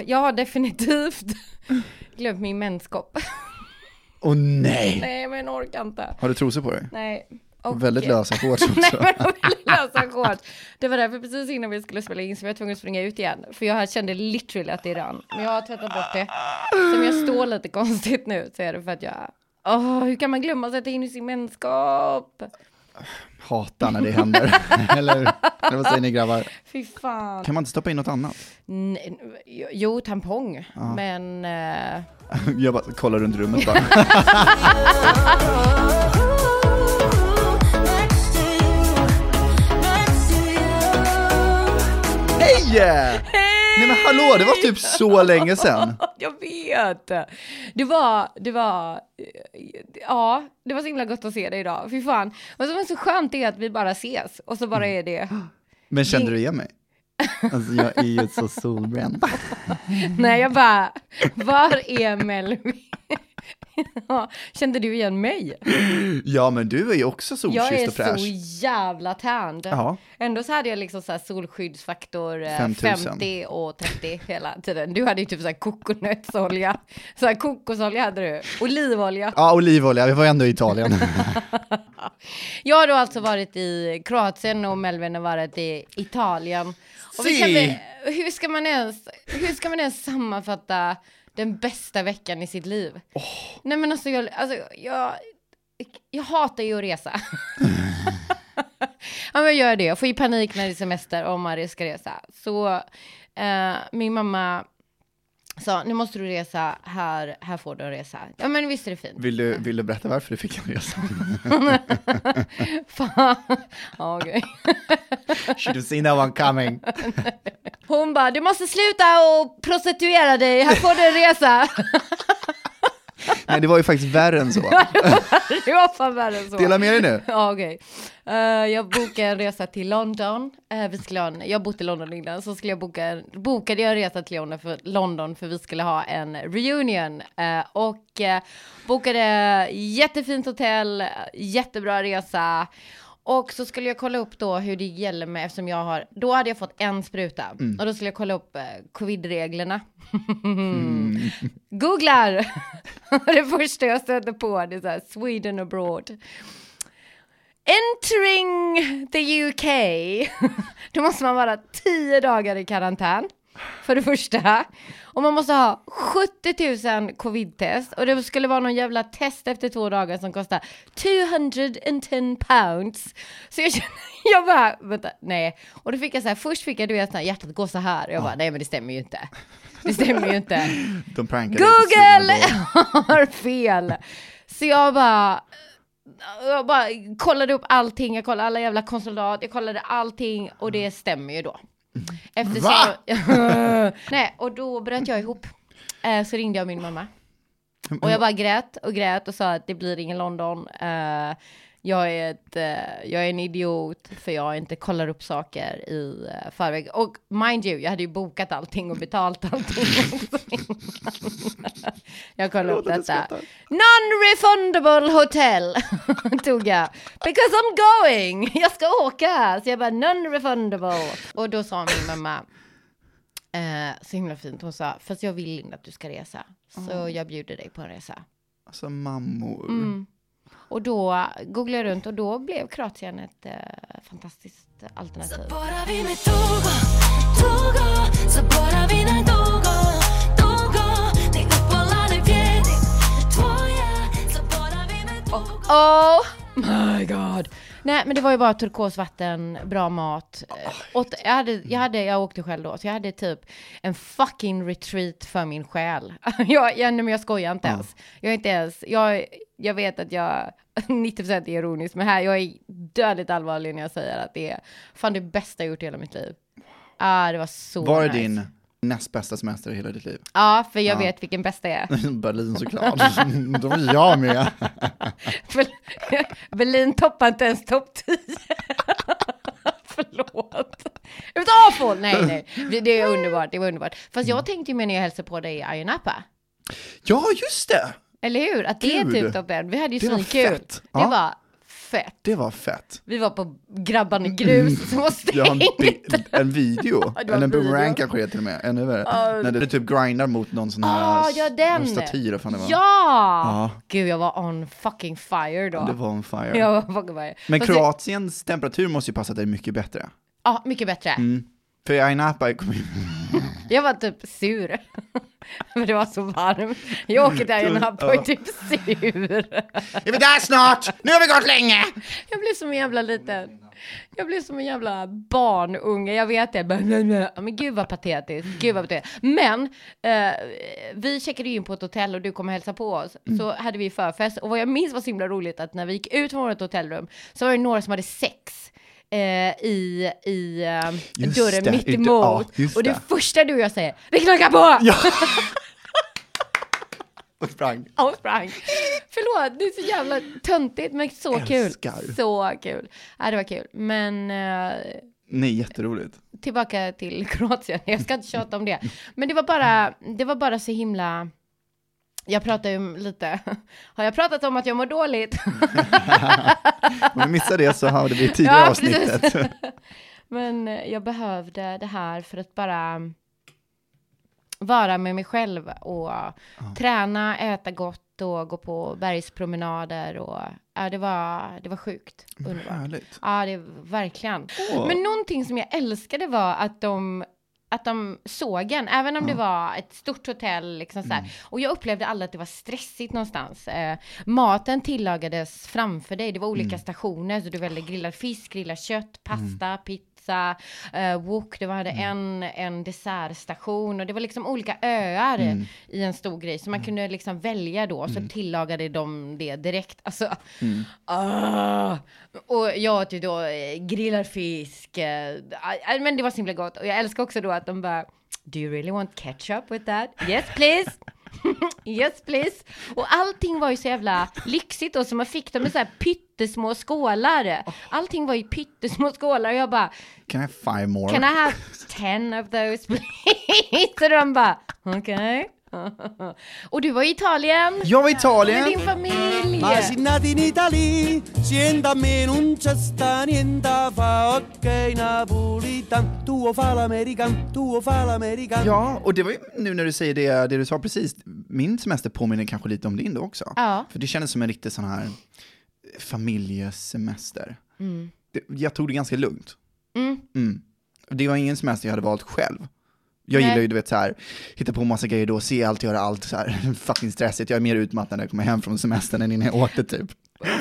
jag har definitivt glömt min menskopp. Åh nej! Nej, men jag orkar inte. Har du trosor på dig? Nej. Väldigt lösa shorts också. Nej, men väldigt lösa shorts. Det var därför precis innan vi skulle spela in så var jag tvungen att springa ut igen. För jag kände literally att det rann. Men jag har tvättat bort det. Så om jag står lite konstigt nu så är det för att jag... Åh, hur kan man glömma att sätta in i sin menskopp? Hatar när det händer. Eller, eller vad säger ni grabbar? Fy fan. Kan man inte stoppa in något annat? Nej, jo, tampong. Men... eh, Jag bara kollar runt rummet bara. Hej! Nej men hallå, det var typ så länge sedan. Jag vet! Det var, det var, ja, det var så himla gott att se dig idag. Fy fan. Vad som är så skönt är att vi bara ses och så bara är det, Men kände du igen mig? Alltså jag är ju så solbränd. nej jag bara, var är Melvin? Ja, Kände du igen mig? Ja men du är ju också Jag solkysst är och så fräsch. jävla tanned. Ja. Ändå så hade jag liksom så här solskyddsfaktor eh, 5000. 50 och 30 hela tiden. Du hade ju typ så här kokosnötsolja. Så här kokosolja hade du. Olivolja. Ja, olivolja, vi var ändå i Italien. Jag har då alltså varit i Kroatien och Melvin har varit i Italien. Och vi kan, hur, ska man ens, hur ska man ens sammanfatta den bästa veckan i sitt liv? Nej men alltså jag, alltså, jag, jag hatar ju att resa. ja men jag gör det, jag får ju panik när det är semester om man ska resa. Så eh, min mamma sa, nu måste du resa, här, här får du en resa. Ja men visst är det fint. Vill du, vill du berätta varför du fick en resa? Fan. Ja, okej. Should have seen that one coming. Hon bara, du måste sluta och prostituera dig, här får du en resa. Nej, det var ju faktiskt värre än så. det var fan värre än så. Dela med dig nu. Ja, okej. Eh, jag bokade en resa till London. Uh, vi skulle ha en, jag har bott i London innan, så skulle jag boka en, bokade jag en resa till London för, London för vi skulle ha en reunion. Eh, och uh, bokade jättefint hotell, jättebra resa. Och så skulle jag kolla upp då hur det gäller med, eftersom jag har, då hade jag fått en spruta. Och då skulle jag kolla upp eh, covid-reglerna. Googlar! det första jag stötte på, det är så här, Sweden abroad. Entering the UK, då måste man vara tio dagar i karantän. För det första. Och man måste ha 70 000 covid-test. Och det skulle vara någon jävla test efter två dagar som kostar 210 pounds. Så jag kände, jag bara, vänta, nej. Och då fick jag så här, först fick jag du vet, så här, hjärtat gå så här. Jag bara, nej men det stämmer ju inte. Det stämmer ju inte. De Google har fel. Så jag bara, jag bara kollade upp allting, jag kollade alla jävla konsulat, jag kollade allting och det stämmer ju då. Eftersom Va? Nej, och då bröt jag ihop. Eh, Så ringde jag min mamma. Och jag bara grät och grät och sa att det blir ingen London. Eh, jag, är ett, eh, jag är en idiot för jag inte kollar upp saker i uh, förväg. Och mind you, jag hade ju bokat allting och betalt allting. jag kollade upp detta. Non-refundable hotel tog jag. Because I'm going! Jag ska åka! Så jag bara non-refundable. Och då sa min mamma, eh, så himla fint, hon sa, fast jag vill inte att du ska resa. Så jag bjuder dig på en resa. Alltså mammor. Mm. Och då googlade jag runt och då blev Kroatien ett eh, fantastiskt alternativ. Dugo Oh my god! Nej men det var ju bara turkosvatten, bra mat. Eh, åt, jag, hade, jag, hade, jag åkte själv då, så jag hade typ en fucking retreat för min själ. jag, jag, nej, men jag skojar inte ens. Jag är inte ens, jag, jag vet att jag 90% är ironisk, men här, jag är dödligt allvarlig när jag säger att det är fan det bästa jag gjort i hela mitt liv. Ah, det var så Var nice. din näst bästa semester i hela ditt liv? Ja, för jag Ja. vet vilken bästa är. Berlin såklart. Då var jag med. Berlin toppar inte ens topp 10. Förlåt. Awful! Nej, nej. Det är underbart, det var underbart. Fast jag tänkte ju med när jag hälsade på dig i Ayia. Ja, just det! Eller hur? Att det Gud. är typ toppen. Vi hade ju Det svinkul. fett. Det Ja. var fett. Det var fett. Vi var på Grabbarna Grus som var Jag har en, stängt. en video, Ja, du eller en boomerang kanske det till och med, ännu värre. Ja. När du typ grindar mot någon sån här Ah, ja, den. staty vad fan det var. Ja! Ja. Gud, jag var on fucking fire då. Det var on fire. Jag var fucking fire. Men Fast det- Kroatiens temperatur måste ju passa dig mycket bättre. Ja, mycket bättre. Mm. För i Napa kom Jag var typ sur. För det var så varmt. Jag åker där i Napa och är typ sur. Är vi där snart? Nu har vi gått länge! Jag blev som en jävla liten. Jag blev som en jävla barnunge, jag vet det. Men gud vad patetiskt, gud vad patetiskt. Men eh, vi checkade in på ett hotell och du kom och hälsade på oss. Så hade vi förfest och vad jag minns var så himla roligt att när vi gick ut från vårt hotellrum så var det några som hade sex. Eh, i i eh, Just dörren det, mitt emot. ja, och det det. första du och jag säger, vi knackar på! Ja! och sprang. och sprang. Förlåt, det är så jävla töntigt men så Älskar. kul. Så kul. Ja, det var kul. Men eh, Nej, jätteroligt. tillbaka till Kroatien. Jag ska inte tjata om det. Men det var bara, det var bara så himla... Jag pratade ju lite, har jag pratat om att jag mår dåligt? Om du missade det så hörde vi tidigare Ja, avsnittet. Men eh, jag behövde det här för att bara vara med mig själv och träna, äta gott och gå på bergspromenader och ja, det var, det var sjukt underbart. Härligt. Ja, det verkligen. Åh. Men någonting som jag älskade var att de att de såg en, även om det var ett stort hotell. Liksom så här. Mm. Och jag upplevde aldrig att det var stressigt någonstans. Eh, maten tillagades framför dig. Det var Mm. olika stationer. Så du välde grillad fisk, grillad kött, pasta, pizza, eh, wok. Det var hade Mm. en, en dessertstation. Och det var liksom olika öar Mm. i en stor grej. Så man kunde liksom välja då. Så tillagade de det direkt. Alltså, ah. Och jag åt ju då eh, grillad fisk. Eh, ah, men det var så himla gott. Och jag älskar också då att de bara, do you really want ketchup with that? Yes please. yes please. Och allting var ju så jävla lyxigt och så man fick dem i så här pyttesmå skålar. Allting var ju pyttesmå skålar och jag bara, Can I have five more? can I have ten of those please? Och de bara, okej. Och du var i Italien Jag var i med Italien. din familj. Ma si nati in Italia, sienta me non c'è sta niente fa, ok napolitan, tuo fa l'american, tuo fa l'american. Ja, och det var ju nu när du säger det, det du sa precis, min semester påminner kanske lite om din då också. Ja. För det kändes som en riktig sån här familjesemester. Mm. Det, jag tog det ganska lugnt. Mm. Det var ingen semester jag hade valt själv. Jag Nej. gillar ju du vet så här, hitta på massa grejer då, se allt, göra allt så här, fucking stressigt. Jag är mer utmattad när jag kommer hem från semestern än innan jag åkte typ.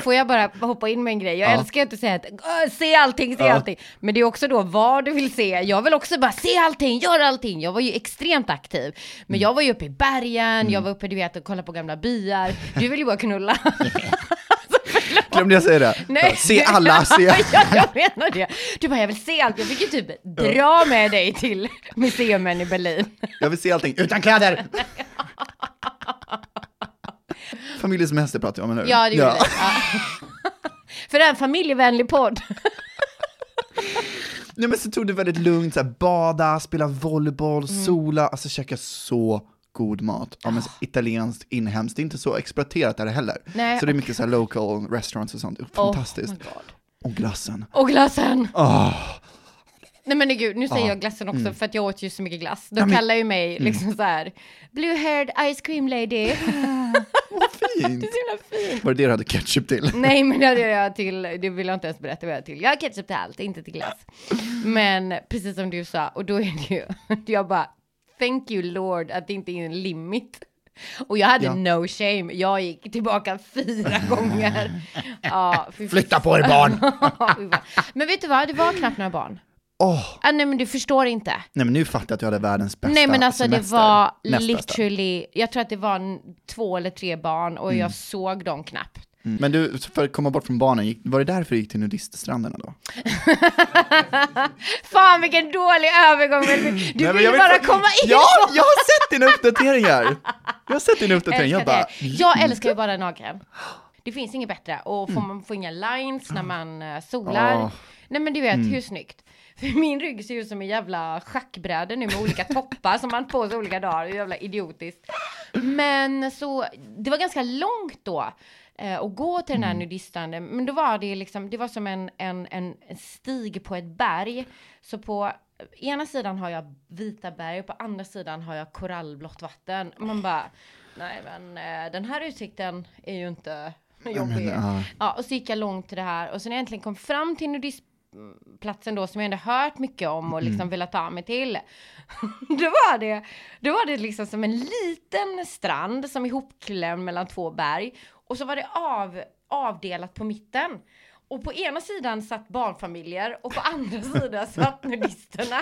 Får jag bara hoppa in med en grej? Jag Ja. älskar att säga att "Åh, se allting, se Ja. allting. Men det är också då vad du vill se. Jag vill också bara se allting, gör allting. Jag var ju extremt aktiv. Men jag var ju uppe i bergen, jag var uppe du vet och kollade på gamla byar. Du vill ju bara knulla. Glömde jag säga det? Nej. Ja, Se alla, se. ja, jag menar det. Du bara, jag vill se allt. Jag fick ju typ dra med dig till museumen i Berlin. Jag vill se allting utan kläder. Familjesemester pratar jag om, eller? Ja, det gjorde det. Ja. För det är en familjevänlig podd. Nej men så tog det väldigt lugnt, så här, bada, spela volleyboll, Mm. sola, alltså käka så god mat. Ja men italienskt, inhemskt, det är inte så exploaterat där heller. Nej. Så det är mycket så här local restaurants och sånt, fantastiskt. Oh och glassen. Och glassen. Åh, Nej men gud, nu säger Ja. jag glassen också för att jag åt ju så mycket glass. De Ja, men- kallar ju mig liksom så här, blue haired ice cream lady. vad Det fint! är så fint. Var det det du hade ketchup till? Nej men det hade jag till, det vill jag inte ens berätta vad jag har till. Jag har ketchup till allt, inte till glass. Men precis som du sa, och då är det ju, jag bara, thank you lord att det inte är en limit. Och jag hade Ja. no shame, jag gick tillbaka fyra gånger. Ja, Flytta på er barn! Men vet du vad, det var knappt några barn. Åh, Ah, nej men du förstår inte. nej men nu fattar jag att jag hade världens bästa Nej men alltså semester. det var Näst bästa. literally, jag tror att det var en, två eller tre barn och jag såg dem knappt. Mm. Men du, för att komma bort från barnen, var det därför du gick till nudiststränderna då? Fan vilken dålig övergång, men du Nej, vill men jag bara få- komma in Ja, jag har sett dina uppdateringar! Jag har sett dina uppdateringar, jag Älskar bara... Jag älskar ju bara naken. Det finns inget bättre. Och får man får inga lines när man eh, solar. Mm. Ah. Nej men du vet, hur snyggt? För min rygg ser ut som en jävla schackbräde nu med olika toppar som man på sig olika dagar. Det är jävla idiotiskt. Men så, det var ganska långt då. Eh, och gå till den här Mm. nudiststranden. Men då var det liksom, det var som en, en, en stig på ett berg. Så på ena sidan har jag vita berg och på andra sidan har jag korallblått vatten. Man bara, nej men eh, den här utsikten är ju inte jobbig. ja. Ja, och så gick jag långt till det här och sen när jag äntligen kom fram till nudistplatsen då som jag ändå hört mycket om och liksom velat ta mig till. då var det, då var det liksom som en liten strand som är ihopklämd mellan två berg och så var det av, avdelat på mitten. Och på ena sidan satt barnfamiljer och på andra sidan satt nudisterna.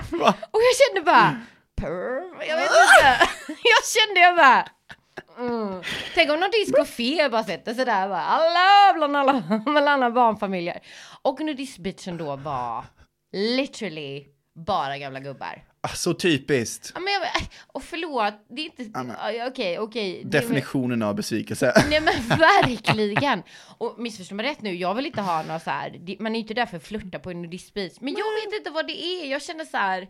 Och jag kände bara, perv, jag vet inte. Jag kände jag bara, Mm. Tänk om någon discofé bara sätter sig där bara, alla bland alla, bland alla barnfamiljer. Och nudistbeachen då var literally bara gamla gubbar. Ah, Så typiskt. Ja, men jag, och förlåt, det är inte, okej, okej. det är- Definitionen av besvikelse. Nej men verkligen! Och missförstå mig rätt nu, jag vill inte ha några så här, man är inte där för att flirta på en nudistbeach. Men jag vet inte vad det är, jag känner så här.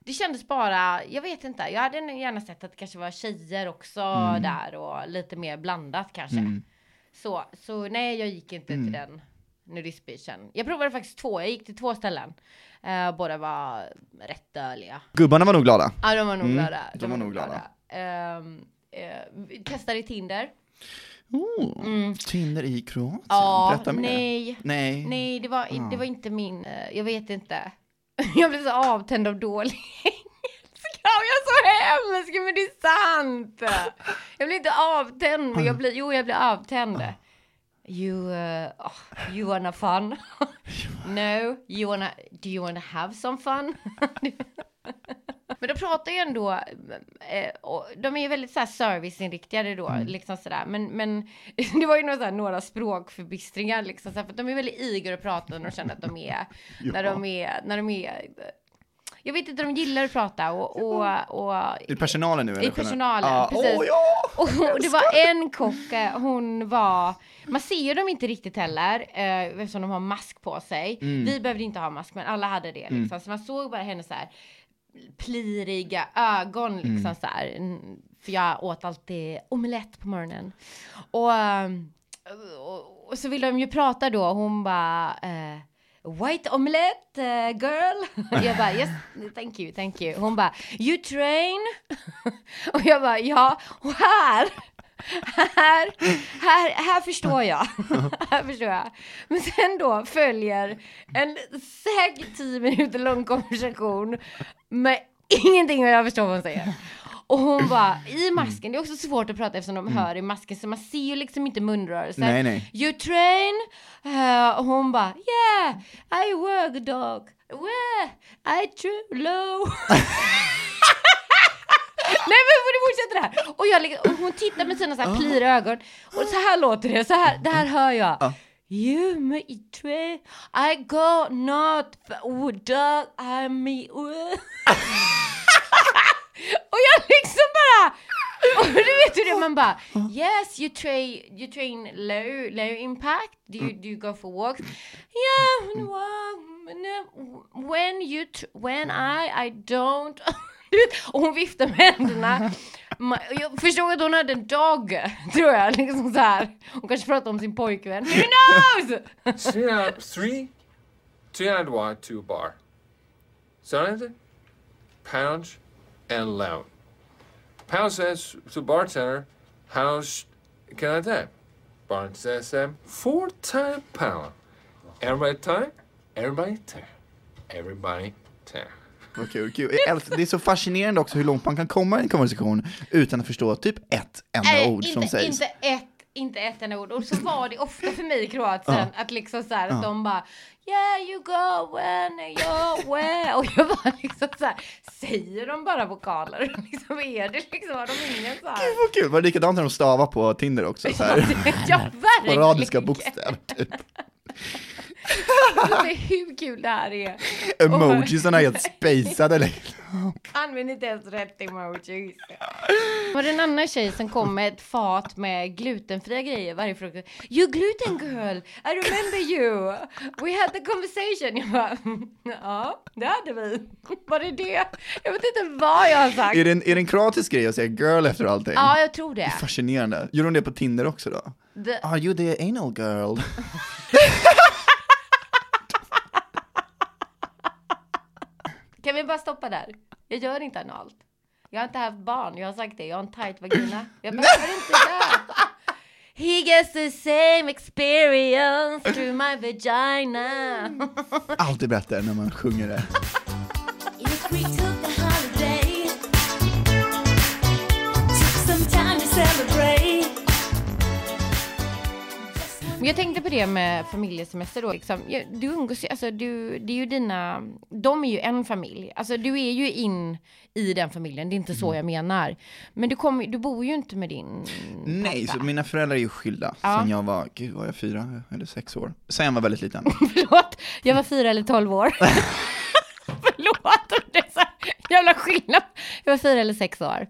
Det kändes bara, jag vet inte, jag hade gärna sett att det kanske var tjejer också Mm. där och lite mer blandat kanske. Så, så nej jag gick inte Mm. till den nudistbeachen. Jag provade faktiskt två, jag gick till två ställen. Uh, båda var rätt döliga. Gubbarna var nog glada. Ja de var nog Mm, glada. de var nog glada. Ehm, eh, testade Tinder. Oh, Tinder i Kroatien. Mm. Ja, Berätta mer. nej. Nej. Nej, det var, det var inte min, eh, jag vet inte. Jag blev så avtänd av dålig engelska jag är så hemsk, men det är sant. Jag blir inte avtänd, men jag blir, jo jag blir avtänd. You, uh, oh, you wanna fun? no, you wanna, do you wanna have some fun? Men de pratar ju ändå, eh, de är ju väldigt så här serviceinriktade då, liksom sådär. Men, men det var ju några, så här, några språkförbistringar liksom, så här, för de är väldigt eager att prata när de känner att de är, när de är, när de är, jag vet inte, de gillar att prata och, och, och det personalen nu? eller? i personalen, Ah, precis. Åh, ja! och, och det var en kock, eh, hon var, man ser ju dem inte riktigt heller eh, eftersom de har mask på sig. Mm. Vi behövde inte ha mask men alla hade det liksom. Så man såg bara hennes så här pliriga ögon liksom Mm. så här. Mm, För jag åt alltid omelett på morgonen. Och, ehm, och, och så ville de ju prata då, hon bara eh, White omelette uh, girl. Jag bara yes, thank you, thank you. Hon bara you train. Och jag bara ja, och här. Här, här, här förstår jag. här förstår jag. Men sen då följer en säkert tio minuter lång konversation med ingenting och jag förstår vad hon säger. Och hon bara, i masken, det är också svårt att prata eftersom de hör i masken så man ser ju liksom inte munrörelser. Nej, nej. You train? Eh, och hon bara, yeah, I work dog. Where? I true low. Nej men det fortsätter det här. Och, jag, och hon tittar med sina så här pliriga ögon. Och så här låter det, så här, det här hör jag. You me train, I go not, oh dog, I me. Och jag liksom bara, och du vet hur det är, man bara Yes you train, you train low, low impact, do you, do you go for walks? Yeah, when, when- you, when I, I don't Du vet, Och hon viftar med händerna Jag förstod att hon hade en dog, tror jag, liksom så här. Hon kanske pratade om sin pojkvän, who knows? Three three, and one, wide, two bar. Sonate, pounds and loud. Pound says to bartender, how can I tap? Bartender says, um, four time pound. Everybody time, everybody tap. Everybody tap. Vad kul, kul. Jag älskar- Det är så fascinerande också hur långt man kan komma i en konversation utan att förstå typ ett enda Nej, ord som inte, sägs. Inte ett, inte ett enda ord. Och så var det ofta för mig i Kroatien att liksom så här, att de bara Yeah you go when you're where. Och jag bara liksom så här, säger de bara vokaler? Liksom är det liksom, har de ingen så här? Gud vad kul, var det likadant när de stavar på Tinder också? Så här, Ja, verkligen. bokstäver typ. Hur kul det här är. Emojisarna är helt liksom. Använd inte ens rätt emojis. Var det en annan tjej som kom med ett fat med glutenfria grejer varje frukost? You gluten girl, I remember you. We had the conversation. Jag bara, ja, det hade vi. Var det det? Jag vet inte vad jag har sagt. Är det, en, är det en kroatisk grej att säga girl efter allting? Ja, jag tror det. Fascinerande. Gjorde hon det på Tinder också då? The- Are you the anal girl? Kan vi bara stoppa där? Jag gör inte analt. Jag har inte haft barn, jag har sagt det. Jag har en tight vagina. Jag behöver inte det. He gets the same experience through my vagina. Alltid bättre när man sjunger det. Men jag tänkte på det med familjesemester då. Liksom. Du umgås ju, alltså du, det är ju dina, de är ju en familj. Alltså du är ju in i den familjen, det är inte så jag menar. Men du, kommer, du bor ju inte med din Nej, pappa. så mina föräldrar är ju skilda Ja. sen jag var, gud var jag fyra eller sex år? Sen jag var väldigt liten. Förlåt, jag var fyra eller tolv år. Förlåt, det är så här jävla skillnad. Jag var fyra eller sex år.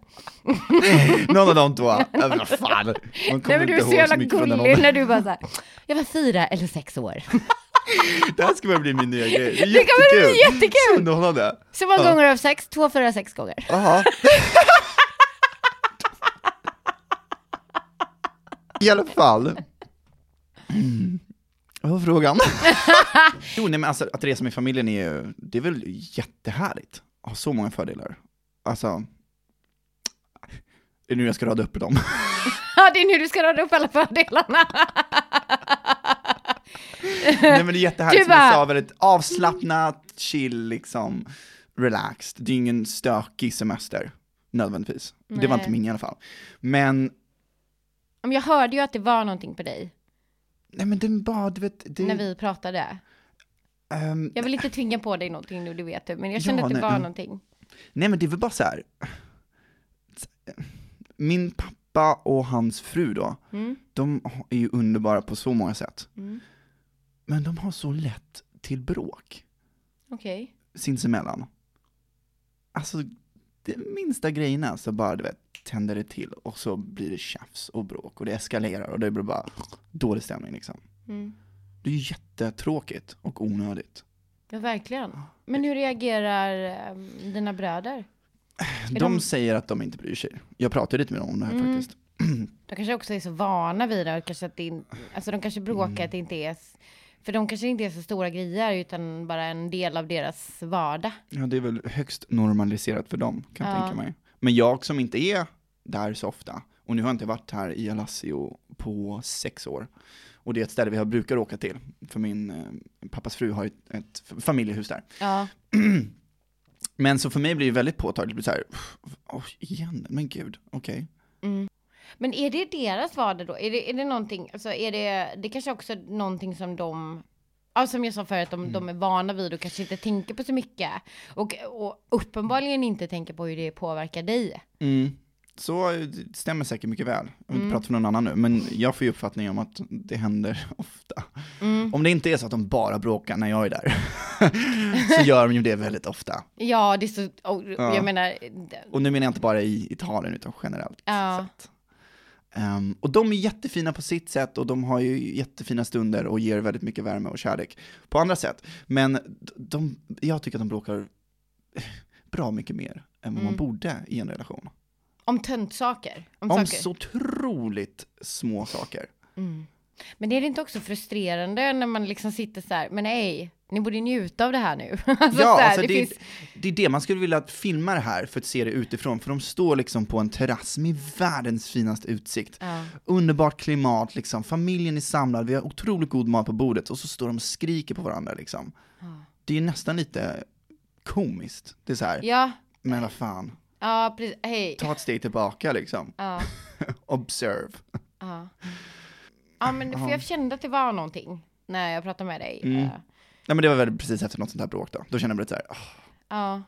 Någon av de två. Vad fan. Man Nej kommer men du är så jävla gullig när du bara så här, jag var fyra eller sex år. Det här ska börja bli min nya grej. Det är Det kommer bli jättekul. jättekul. Så underhållande. Så många Ja. gånger av sex? Två, fyra, sex gånger. Jaha. I alla fall. Mm. Vad var frågan? jo, nej men alltså att resa med familjen är ju, det är väl jättehärligt. Har så många fördelar. Alltså, det är nu jag ska rada upp dem. Ja, det är nu du ska rada upp alla fördelarna. nej men det är jättehärligt, Du som jag bara- sa, väldigt avslappnat, chill liksom, relaxed. Det är ingen stökig semester, nödvändigtvis. Det var Nej. inte min i alla fall. Men jag hörde ju att det var någonting på dig Nej men den bara, du vet, det, när vi pratade. Ehm, Jag vill inte tvinga på dig någonting nu, det vet du. Men jag kände Ja, att det nej, var någonting. nej men det är väl bara så här. Min pappa och hans fru då, Mm. de är ju underbara på så många sätt. Mm. Men de har så lätt till bråk Okej. sinsemellan. Alltså, det minsta grejerna så bara, du vet, tänder det till och så blir det tjafs och bråk och det eskalerar och det blir bara dålig stämning liksom. Mm. Det är jättetråkigt och onödigt. Ja, verkligen. Men hur reagerar um, dina bröder? De, de- säger att de inte bryr sig. Jag pratade lite med dem om det här Mm. faktiskt. De kanske också är så vana vid det. Kanske att det in, alltså de kanske bråkar Mm. att det inte är... För de kanske inte är så stora grejer utan bara en del av deras vardag. Ja, det är väl högst normaliserat för dem, kan jag Ja. tänka mig. Men jag som inte är där så ofta, och nu har jag inte varit här i Alassio på sex år, och det är ett ställe vi har brukar åka till, för min eh, pappas fru har ett, ett familjehus där. Ja. Men så för mig blir det väldigt påtagligt, det så här, "Åh, igen, men gud, okej. Men är det deras vardag då? Är det, är det någonting, alltså är det, det kanske också är någonting som de, ja som jag sa förut, de, de är vana vid och kanske inte tänker på så mycket. Och, och uppenbarligen inte tänker på hur det påverkar dig. Mm. Så det stämmer säkert mycket väl. Jag vill inte prata för någon annan nu, men jag får ju uppfattningen om att det händer ofta. Om det inte är så att de bara bråkar när jag är där, så gör de ju det väldigt ofta. Ja, det är så, och, Ja. jag menar, Och nu menar jag inte bara i Italien, utan generellt Ja. sett. Ehm, och de är jättefina på sitt sätt och de har ju jättefina stunder och ger väldigt mycket värme och kärlek på andra sätt. Men de, jag tycker att de bråkar bra mycket mer än vad man borde i en relation. Om töntsaker. Om, Om saker. så otroligt små saker. Men är det inte också frustrerande när man liksom sitter så här, men nej, ni borde njuta av det här nu. alltså, ja, så här, alltså det, det, finns, det är det man skulle vilja filma det här för att se det utifrån, för de står liksom på en terrass med världens finaste utsikt. Ja. Underbart klimat, liksom. familjen är samlad, vi har otroligt god mat på bordet och så står de och skriker på varandra. Liksom. Det är nästan lite komiskt. Det är så här, ja, men vad fan, ja, precis, hej. ta ett steg tillbaka liksom. Ja, Observe. ja. ja, men för jag kände att det var någonting när jag pratade med dig. Mm. Nej men det var väl precis efter något sånt här bråk då. Då kände jag lite så här, "Ah, Ja.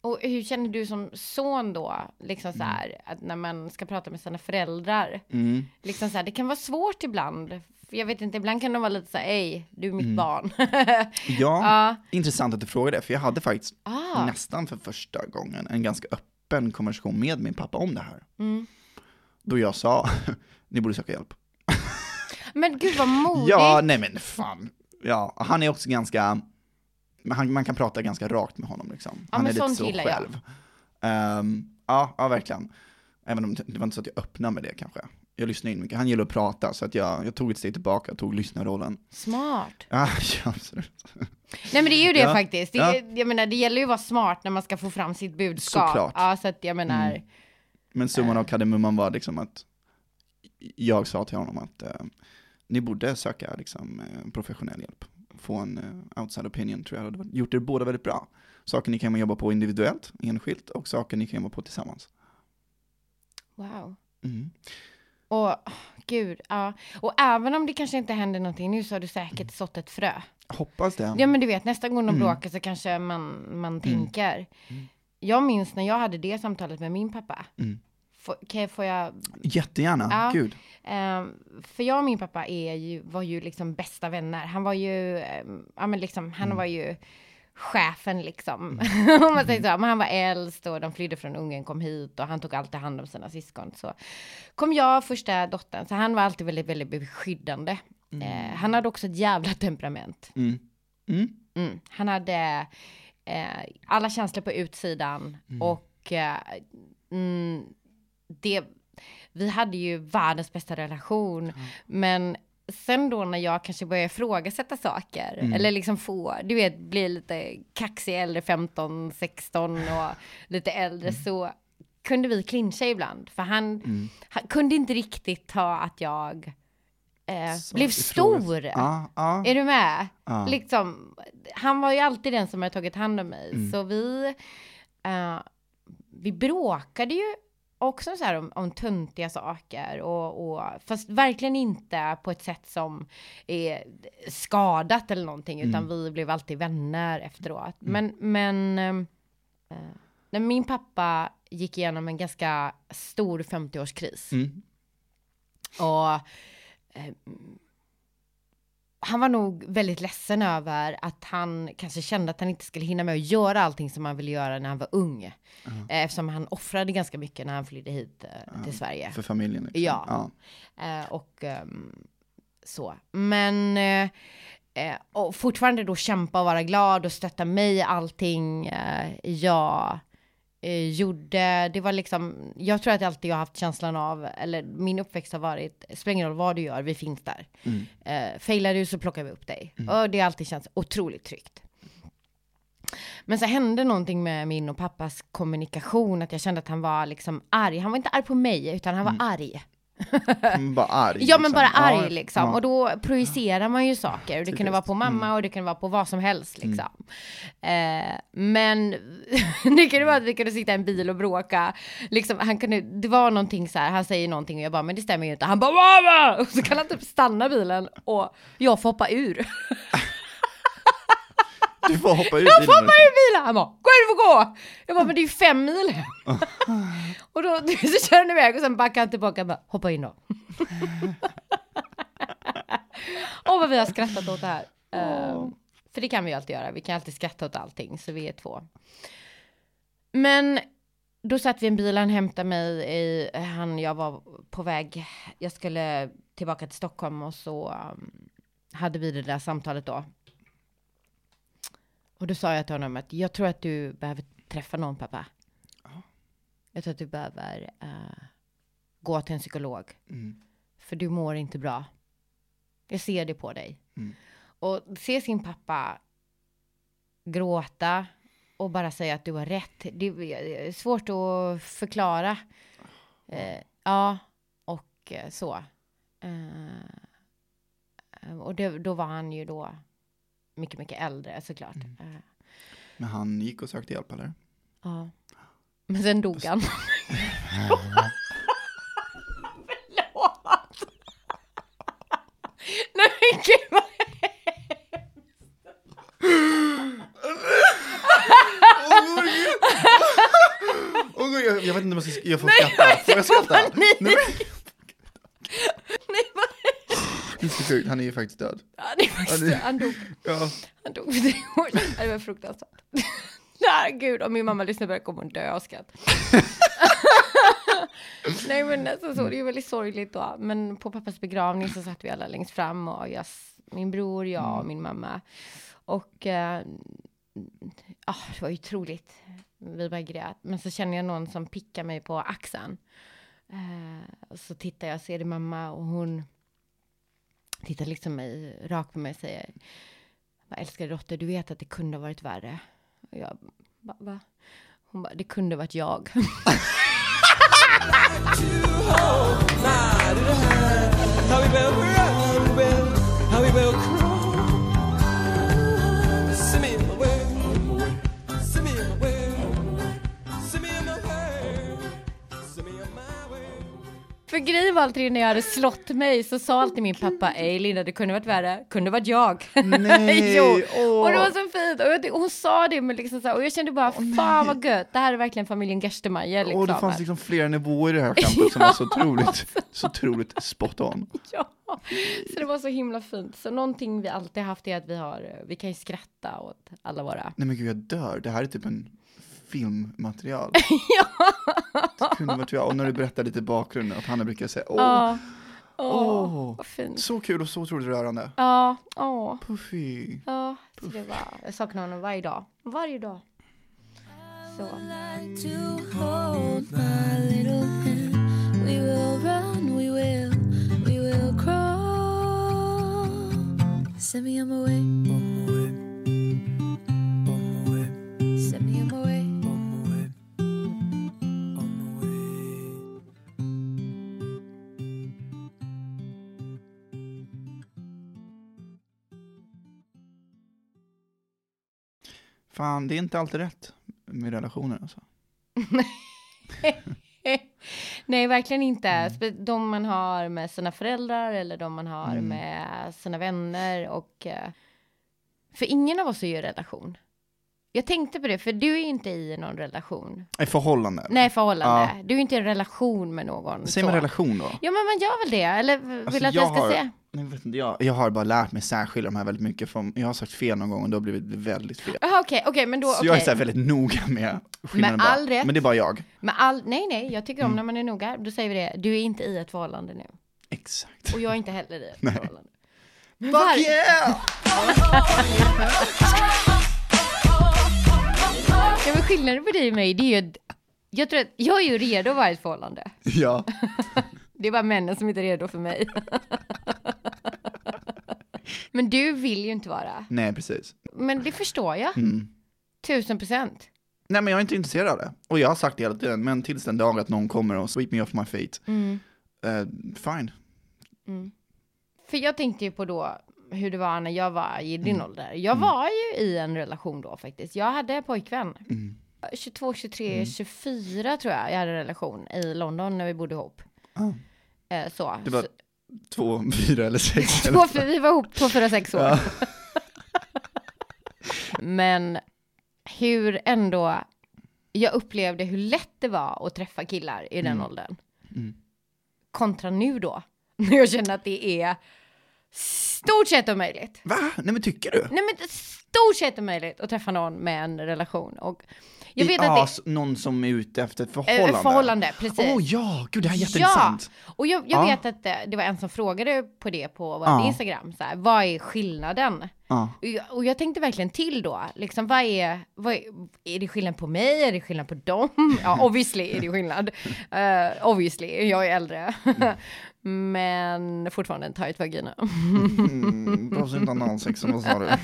Och hur känner du som son då, liksom Mm. så här, att när man ska prata med sina föräldrar, mm. liksom så här, det kan vara svårt ibland jag vet inte, ibland kan de vara lite så här, ej, du är Mm. mitt barn. Ja, ja. intressant att du frågar det, för jag hade faktiskt Ah. nästan för första gången en ganska öppen konversation med min pappa om det här. Mm. Då jag sa, ni borde söka hjälp. Men gud vad modigt. Ja, nej men fan. Ja, han är också ganska, han, man kan prata ganska rakt med honom liksom. Han men är lite så själv. Ehm, ja, ja, verkligen. Även om det det var inte så att jag öppnade med det kanske. Jag lyssnade in mycket. Han gillar att prata, så att jag, jag tog ett steg tillbaka, tog lyssnarrollen. Smart. Ja, ja, absolut. Nej men det är ju det Ja, faktiskt. Det, ja. Jag menar det gäller ju att vara smart när man ska få fram sitt budskap. Såklart. Ja så att jag menar, Mm. Men summan av kardemumman var liksom att jag sa till honom att eh, ni borde söka liksom, eh, professionell hjälp. Få en eh, outside opinion tror jag hade gjort er båda väldigt bra. Saker ni kan jobba på individuellt, enskilt, och saker ni kan jobba på tillsammans. wow. Mm. Och gud, ja. Och även om det kanske inte händer någonting nu så har du Mm. säkert sått ett frö. Hoppas det. Ja men du vet nästa gång de Mm. bråkar så kanske man, man tänker. Jag minns när jag hade det samtalet med min pappa. Mm. Får, kan jag, får jag Jättegärna, Ja. gud. Ehm, för jag och min pappa är ju, var ju liksom bästa vänner. Han var ju, ehm, ja men liksom, han var ju chefen liksom. Om man säger så. Men han var äldst och de flydde från Ungern, kom hit och han tog alltid hand om sina syskon. Så kom jag, första dottern, så han var alltid väldigt, väldigt beskyddande. Eh, han hade också ett jävla temperament. Mm. Mm. Mm. Han hade eh, alla känslor på utsidan och eh, mm, det, vi hade ju världens bästa relation. Men sen då när jag kanske började ifrågasätta saker, eller liksom få, du vet, bli lite kaxig äldre, 15, 16 och lite äldre, så kunde vi clincha ibland. För han, han kunde inte riktigt ta att jag eh, Så blev stor. Ja, ja. Är du med? Ja. Liksom, han var ju alltid den som hade tagit hand om mig. Mm. Så vi, eh, vi bråkade ju också så här om, om töntiga saker. Och, och, fast verkligen inte på ett sätt som är skadat eller någonting. Utan Mm. vi blev alltid vänner efteråt. Men, men eh, när min pappa gick igenom en ganska stor 50-årskris. Mm. Och eh, han var nog väldigt ledsen över att han kanske kände att han inte skulle hinna med att göra allting som han ville göra när han var ung. Eh, eftersom han offrade ganska mycket när han flydde hit eh, till Sverige. För familjen liksom. Ja. Eh, och ehm, så. Men och fortfarande då kämpa och vara glad och stötta mig i allting jag eh, gjorde. Det var liksom, jag tror att alltid jag har haft känslan av, eller min uppväxt har varit, spelar ingen roll vad du gör, vi finns där. Mm. Eh, failar du så plockar vi upp dig. Och det har alltid känts otroligt tryggt. Men så hände någonting med min och pappas kommunikation, att jag kände att han var liksom arg. Han var inte arg på mig, utan han var arg. Mm. Bara arg. Ja men liksom. bara arg Ja, liksom. ja. Och då projicerar man ju saker. Och det kunde vara på mamma Mm. och det kunde vara på vad som helst liksom. Eh, men det kunde vara att vi kunde sitta i en bil och bråka. Liksom, han kunde, det var någonting så här, han säger någonting och jag bara, men det stämmer ju inte. Han bara, mamma! Och så kan han typ stanna bilen och jag får hoppa ur. Du får hoppa ut Jag får hoppa ur bilen! Han bara, gå du får gå! Jag bara, men det är ju fem mil hem. och då så kör han iväg och sen backar han tillbaka och bara, hoppa in då. Åh vad vi har skrattat åt det här. Eh, för det kan vi ju alltid göra, vi kan alltid skratta åt allting, så vi är två. Men då satt vi i en bil, han hämtade mig i, han, jag var på väg, jag skulle tillbaka till Stockholm och så um, hade vi det där samtalet då. Och då sa jag till honom att jag tror att du behöver träffa någon pappa. Jag tror att du behöver eh, gå till en psykolog. Mm. För du mår inte bra. Jag ser det på dig. Mm. Och se sin pappa gråta och bara säga att du har rätt. Det är svårt att förklara. Eh, ja, och eh, så. Eh, och det, då var han ju då mycket, mycket äldre såklart. Eh, Men han gick och sökte hjälp eller? ja. Men sen dog han. Förlåt. Nej men gud vad gud, jag, jag vet inte om jag ska jag får skratta. Får jag skratta? Nej, men, Nej, vad... Det är så sjukt, han är ju faktiskt död. Det är faktiskt, det- han dog. Ja. Han dog för tre år sedan. Det var fruktansvärt. Nej, gud, om min mamma lyssnar på det kommer hon dö av skratt. Nej, men alltså, så, det är väldigt sorgligt då. Men på pappas begravning så satt vi alla längst fram och jag, min bror, jag och min mamma. Och eh, ah, det var ju otroligt. Vi bara grät. Men så känner jag någon som pickar mig på axeln. Eh, och så tittar jag, ser det mamma och hon tittar liksom mig, rakt på mig och säger vad älskade dotter, du vet att det kunde ha varit värre. Och jag bara, va? Hon bara, det kunde ha varit jag. För grejen var alltid när jag hade slått mig så sa alltid min pappa, ej Linda det kunde varit värre, kunde varit jag. Nej, jo. åh. Och det var så fint och, jag, hon sa det med liksom så här, och jag kände bara, fan vad gött, det här är verkligen familjen Gerstemeyer liksom. Och det fanns liksom flera nivåer i det här skämtet som var så otroligt, så otroligt spot on. Ja, så det var så himla fint. Så någonting vi alltid haft är att vi har, vi kan ju skratta åt alla våra. Nej men gud jag dör, det här är typ en filmmaterial. ja. Det kunde varit jag. Och när du berättar lite bakgrund, att Hanna brukar säga åh, Ja. Åh, vad fint. så kul och så otroligt rörande. Ja, åh. Puffy. Ja, så det var, jag saknar honom varje dag. Varje dag. Så. Send me on my way. Fan, det är inte alltid rätt med relationer alltså. Nej, verkligen inte. Spe- De man har med sina föräldrar eller de man har Mm. med sina vänner och... eh, För ingen av oss är ju i relation. Jag tänkte på det, för du är inte i någon relation. I förhållande. Nej, förhållande. Du är inte i en relation med någon. Säger man relation då? Ja, men man gör väl det? Eller vill Alltså, att jag, jag ska har- säga? Nej, jag, vet inte, jag, jag har bara lärt mig särskilja de här väldigt mycket. Från, jag har sagt fel någon gång och då har blivit väldigt fel. Jaha, okej, okej, men då... Så jag är så väldigt noga med skillnaden Med bara. all rätt. Men det är bara jag. Men all, nej, nej, jag tycker om Mm. när man är noga. Då säger vi det. Du är inte i ett förhållande nu. Exakt. Och jag är inte heller i ett Nej. förhållande. Men Fuck var- yeah! Ja, men skillnaden på dig och mig, det är ju jag tror att jag är ju redo att vara i ett förhållande. Ja. Det är bara männen som inte är redo för mig. Men du vill ju inte vara. Nej, precis. Men det förstår jag. Mm. Tusen procent. Nej, men jag är inte intresserad av det. Och jag har sagt det hela tiden, men tills den dag att någon kommer och sweep me off my feet. Mm. eh, fine. För jag tänkte ju på då hur det var när jag var i din Mm. ålder. Jag var ju i en relation då faktiskt. Jag hade pojkvän. Mm. 22, 23, 24 tror jag jag hade en relation i London när vi bodde ihop. Ah. Eh, så. Det var Så- två, fyra eller sex. Två, eller? vi var ihop två, fyra, sex år. Ja. Men hur ändå, jag upplevde hur lätt det var att träffa killar i den Mm. åldern. Mm. Kontra nu då, när jag känner att det är stort sett omöjligt. Va? Nej men tycker du? Nej men stort sett omöjligt att träffa någon med en relation. Och jag vet I, att ah, det någon som är ute efter ett är förhållande? ett förhållande, precis. Åh ja, gud det här är jätteintressant. Och jag, jag Ja. vet att det, det var en som frågade på det på vår Ja. Instagram, så här, vad är skillnaden? Ja. Och jag, och jag tänkte verkligen till då, liksom vad är, vad är, är det skillnad på mig, är det skillnad på dem? Ja, obviously är det skillnad. Uh, obviously, jag är äldre. Men fortfarande en tight vagina. Mm, behövs inte analsex vad sa du?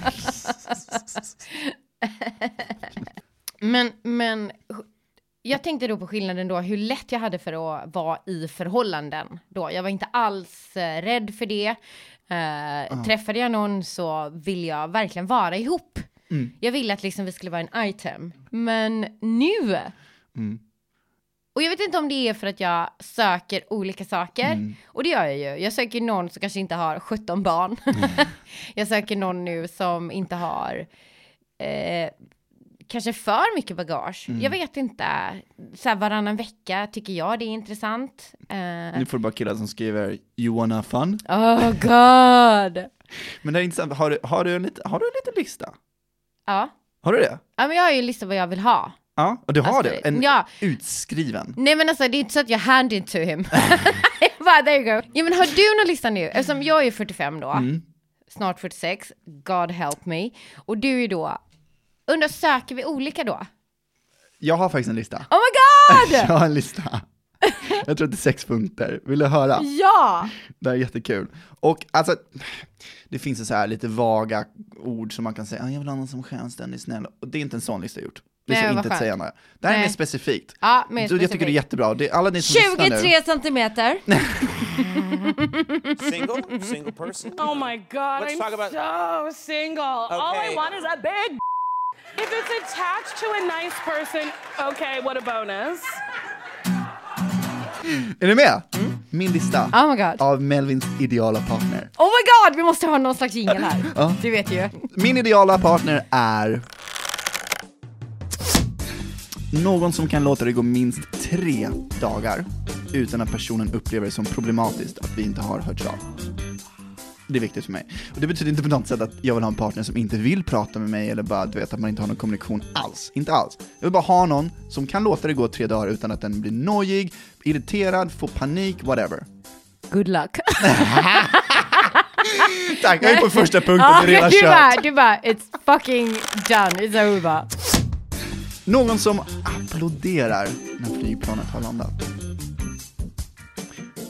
Men, men jag tänkte då på skillnaden då, hur lätt jag hade för att vara i förhållanden då. Jag var inte alls eh, rädd för det. Eh, Träffade jag någon så vill jag verkligen vara ihop. Mm. Jag ville att liksom vi skulle vara en item. Men nu, Mm. Och jag vet inte om det är för att jag söker olika saker. Mm. Och det gör jag ju. Jag söker någon som kanske inte har 17 barn. jag söker någon nu som inte har eh, kanske för mycket bagage. Mm. Jag vet inte. Så här varannan vecka tycker jag det är intressant. Eh, Nu får du bara killar som skriver You wanna fun? oh god. Men det är intressant, har du, har du, en, lite, har du en liten lista? Ja. Har du det? ja, men jag har ju en lista vad jag vill ha. Ja, och du har Alltså, det? En ja. utskriven? Nej men alltså det är inte så att jag hand it to him. Bara, there you go. Ja men har du någon lista nu? Eftersom jag är 45 då, Mm. snart 46, God help me. Och du är då, undrar söker vi olika då? Jag har faktiskt en lista. Oh my Jag god! har en lista. Jag tror att det är sex punkter. Vill du höra? ja! Det här är jättekul. Och alltså, det finns så här lite vaga ord som man kan säga, ah, jag vill ha någon som är självständig, snäll. Och det är inte en sån lista jag gjort. Det Nej, ska vad inte skönt. säga något. Det här är Nej. mer specifikt. Ja, mer Så jag tycker det är specifikt. jättebra. Det är alla ni som lyssnar nu. 23 centimeter. Single? Single person? Oh my god, Let's I'm talk about- so single. All I Okay. want is a big. If it's attached to a nice person, okay, what a bonus. Är ni med? Min lista Oh my god. av Melvins ideala partner. Oh my god, vi måste ha någon slags jingel här. Ja. Du vet ju. Min ideala partner är någon som kan låta det gå minst tre dagar utan att personen upplever det som problematiskt att vi inte har hörts av. Det är viktigt för mig. Och det betyder inte på något sätt att jag vill ha en partner som inte vill prata med mig eller bara du vet att man inte har någon kommunikation alls. Inte alls. Jag vill bara ha någon som kan låta det gå tre dagar utan att den blir nojig, irriterad, får panik, whatever. Good luck. Tack, jag är på första punkten, det är redan kört. du bara, it's fucking done, it's over. Någon som applåderar när flygplanet har landat.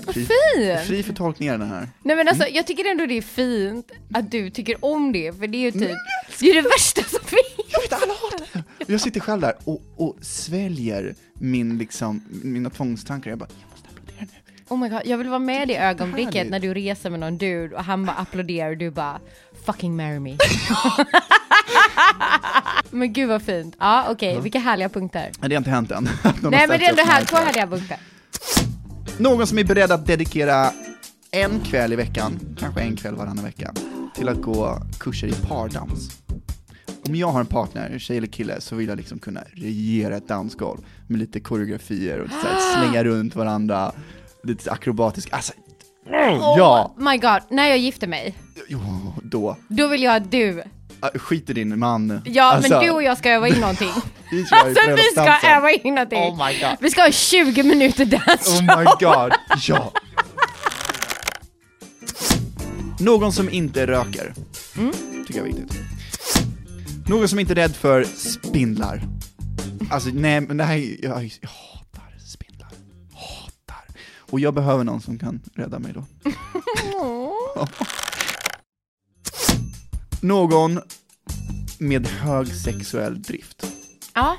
Fri, Fint! fri för tolkningar den här. Nej men alltså jag tycker ändå det är fint att du tycker om det, för det är ju typ, det är det värsta som finns. Jag vet alla har det! Jag sitter själv där och, och sväljer min, liksom, mina tvångstankar. Jag bara, jag måste applådera nu. Oh my god, jag vill vara med i ögonblicket när du reser med någon dude och han bara applåderar och du bara fucking marry me. men gud vad fint. Ja okej, vilka härliga punkter. Det har inte hänt än. Nej men det är ändå här, två härliga punkter. Någon som är beredd att dedikera en kväll i veckan, kanske en kväll varannan vecka, till att gå kurser i pardans. Om jag har en partner, tjej eller kille, så vill jag liksom kunna regera ett dansgolv med lite koreografier och så slänga runt varandra, lite akrobatisk, alltså, ja, Oh my god, när jag gifter mig, jo, då. då vill jag att du, Ah, Skit i din man. ja Alltså, men du och jag ska öva in någonting. vi kör ju Alltså vi ska öva in någonting. Oh my god. Vi ska ha 20 minuter dans. Oh my god, ja. Någon som inte röker, tycker jag är viktigt. Någon som inte är rädd för spindlar. Alltså nej, men det här är, jag. Och jag behöver någon som kan rädda mig då. någon med hög sexuell drift. Ja,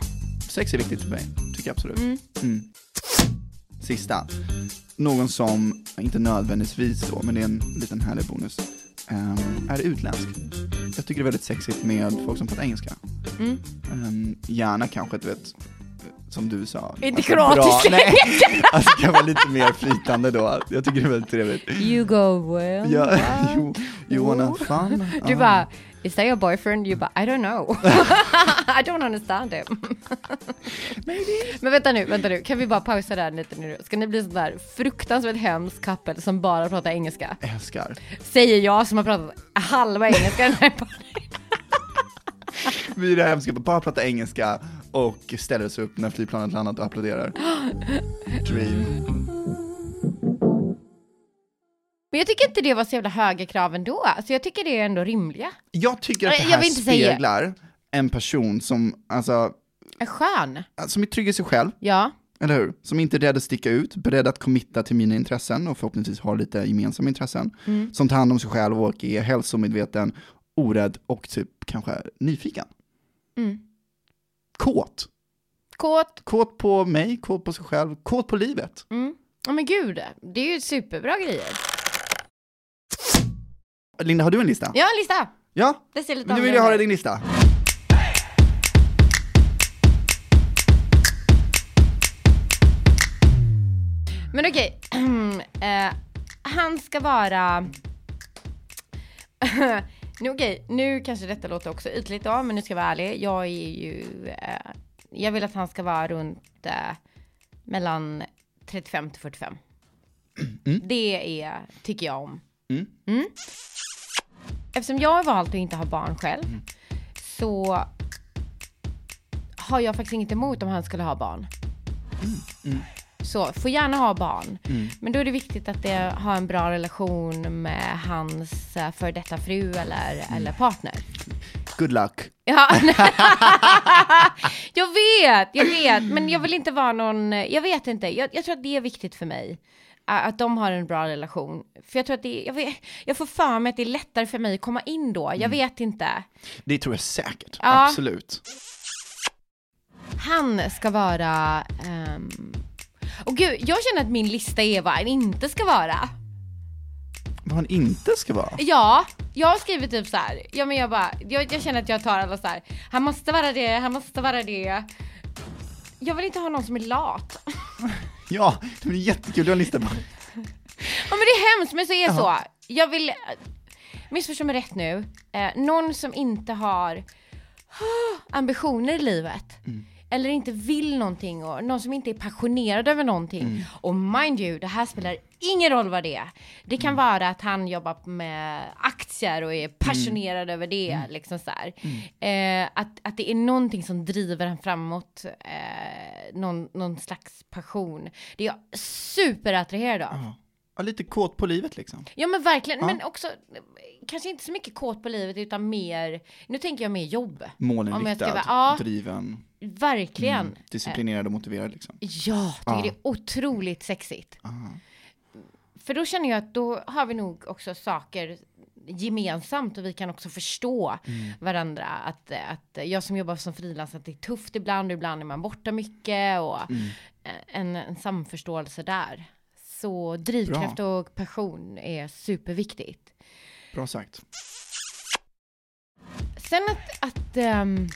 Sex är viktigt för mig, tycker jag absolut. Mm. Mm. Sista. Någon som, inte nödvändigtvis då, men det är en liten härlig bonus, ehm, är utländsk. Jag tycker det är väldigt sexigt med folk som pratar engelska. Mm. Ehm, gärna kanske, du vet, som du sa. Inte alltså, kroatisk bra- Nej, alltså kan vara lite mer flytande då. Jag tycker det är väldigt trevligt. you go well. Ja, you, you wanna have fun? Du Ah. bara, is that your boyfriend? You bara, I don't know. I don't understand him. Men vänta nu, vänta nu, kan vi bara pausa där lite nu? Ska ni bli sån där fruktansvärt hemskt couple som bara pratar engelska? Älskar. Säger jag som har pratat halva engelska den här podden. Vi är det hemska, bara prata engelska och ställer oss upp när flygplanet landat och applåderar. Dream. Men jag tycker inte det var så jävla höga krav ändå. Alltså jag tycker det är ändå rimliga. Jag tycker att det Jag här inte säga- speglar en person som, alltså, Är skön. som är trygg i sig själv, Ja. eller hur? Som inte är rädd att sticka ut, beredd att committa till mina intressen och förhoppningsvis har lite gemensamma intressen. Mm. Som tar hand om sig själv och är hälsomedveten, orädd och typ kanske nyfiken. Mm. Kåt. Kåt. Kåt på mig, kåt på sig själv, kåt på livet. Mm. Ja men gud, det är ju superbra grejer. Linda, har du en lista? Ja, lista. Ja, Det ser lite men nu vill jag höra din lista. Men okej, eh, han ska vara Nu, okej, nu kanske detta låter också ytligt då, men nu ska jag vara ärlig. Jag är ju, eh, jag vill att han ska vara runt eh, mellan 35 till 45. Det är, tycker jag om. Mm. Eftersom jag har valt att inte ha barn själv, så har jag faktiskt inget emot om han skulle ha barn. Så, får gärna ha barn. Men då är det viktigt att det har en bra relation med hans eh, för detta fru eller, eller partner. Good luck. Ja. jag vet, jag vet, men jag vill inte vara någon, jag vet inte, jag, jag tror att det är viktigt för mig. Att de har en bra relation. För jag tror att det jag, vet, jag får för mig att det är lättare för mig att komma in då, jag vet inte. Det tror jag säkert. Ja. Absolut. Han ska vara, ehm... och gud, jag känner att min lista är vad han inte ska vara. Vad han inte ska vara. Ja, jag har skrivit typ så här. Ja men jag bara, jag, jag känner att jag tar alla så här. Han måste vara det, han måste vara det. Jag vill inte ha någon som är lat. Ja, det blir jättekul. Du har en lista på. Ja men det är hemskt men så är det så. Jag vill, missförstå mig rätt nu, eh, någon som inte har ah, ambitioner i livet. Eller inte vill någonting och någon som inte är passionerad över någonting. Och mind you, det här spelar ingen roll vad det är. Det kan vara att han jobbar med aktier och är passionerad över det. Liksom så här. Eh, att, att det är någonting som driver han framåt. Eh, någon, någon slags passion. Det är jag superattraherad av. Ja, lite kåt på livet liksom. Ja men verkligen, Ja. men också kanske inte så mycket kåt på livet utan mer, nu tänker jag mer jobb. Målinriktad, vara- ja. driven, Verkligen. mm, disciplinerad och motiverad liksom. Ja, tycker Ja. det är otroligt sexigt. Aha. För då känner jag att då har vi nog också saker gemensamt och vi kan också förstå Mm. varandra. Att, att jag som jobbar som frilans, att det är tufft ibland och ibland är man borta mycket och Mm. en, en samförståelse där. Så drivkraft och passion är superviktigt. Bra sagt. Sen att, att ehm,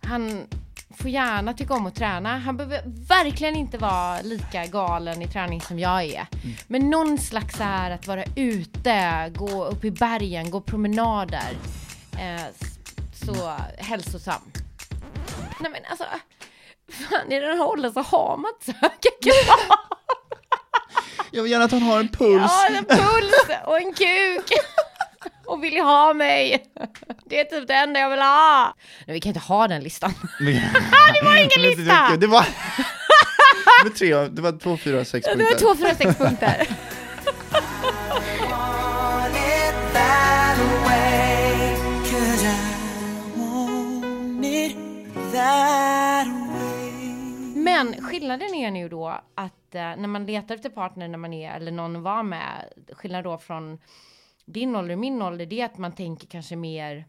han får gärna tycka om att träna. Han behöver verkligen inte vara lika galen i träning som jag är. Men någon slags så här att vara ute, gå upp i bergen, gå promenader. Eh, så hälsosam. Nej men alltså, fan i den här åldern så har man inte så höga krav. Jag vill gärna att han har en puls. Ja, en puls och en kuk. Och vill ha mig. Det är typ det enda jag vill ha. Nej, vi kan inte ha den listan. det var ingen lista! Det var, det var tre, det var två, fyra, sex Det punkter. var två, fyra, sex punkter. Men skillnaden är nu då att eh, när man letar efter partner när man är, eller någon var med, skillnad då från din ålder och min ålder, det är att man tänker kanske mer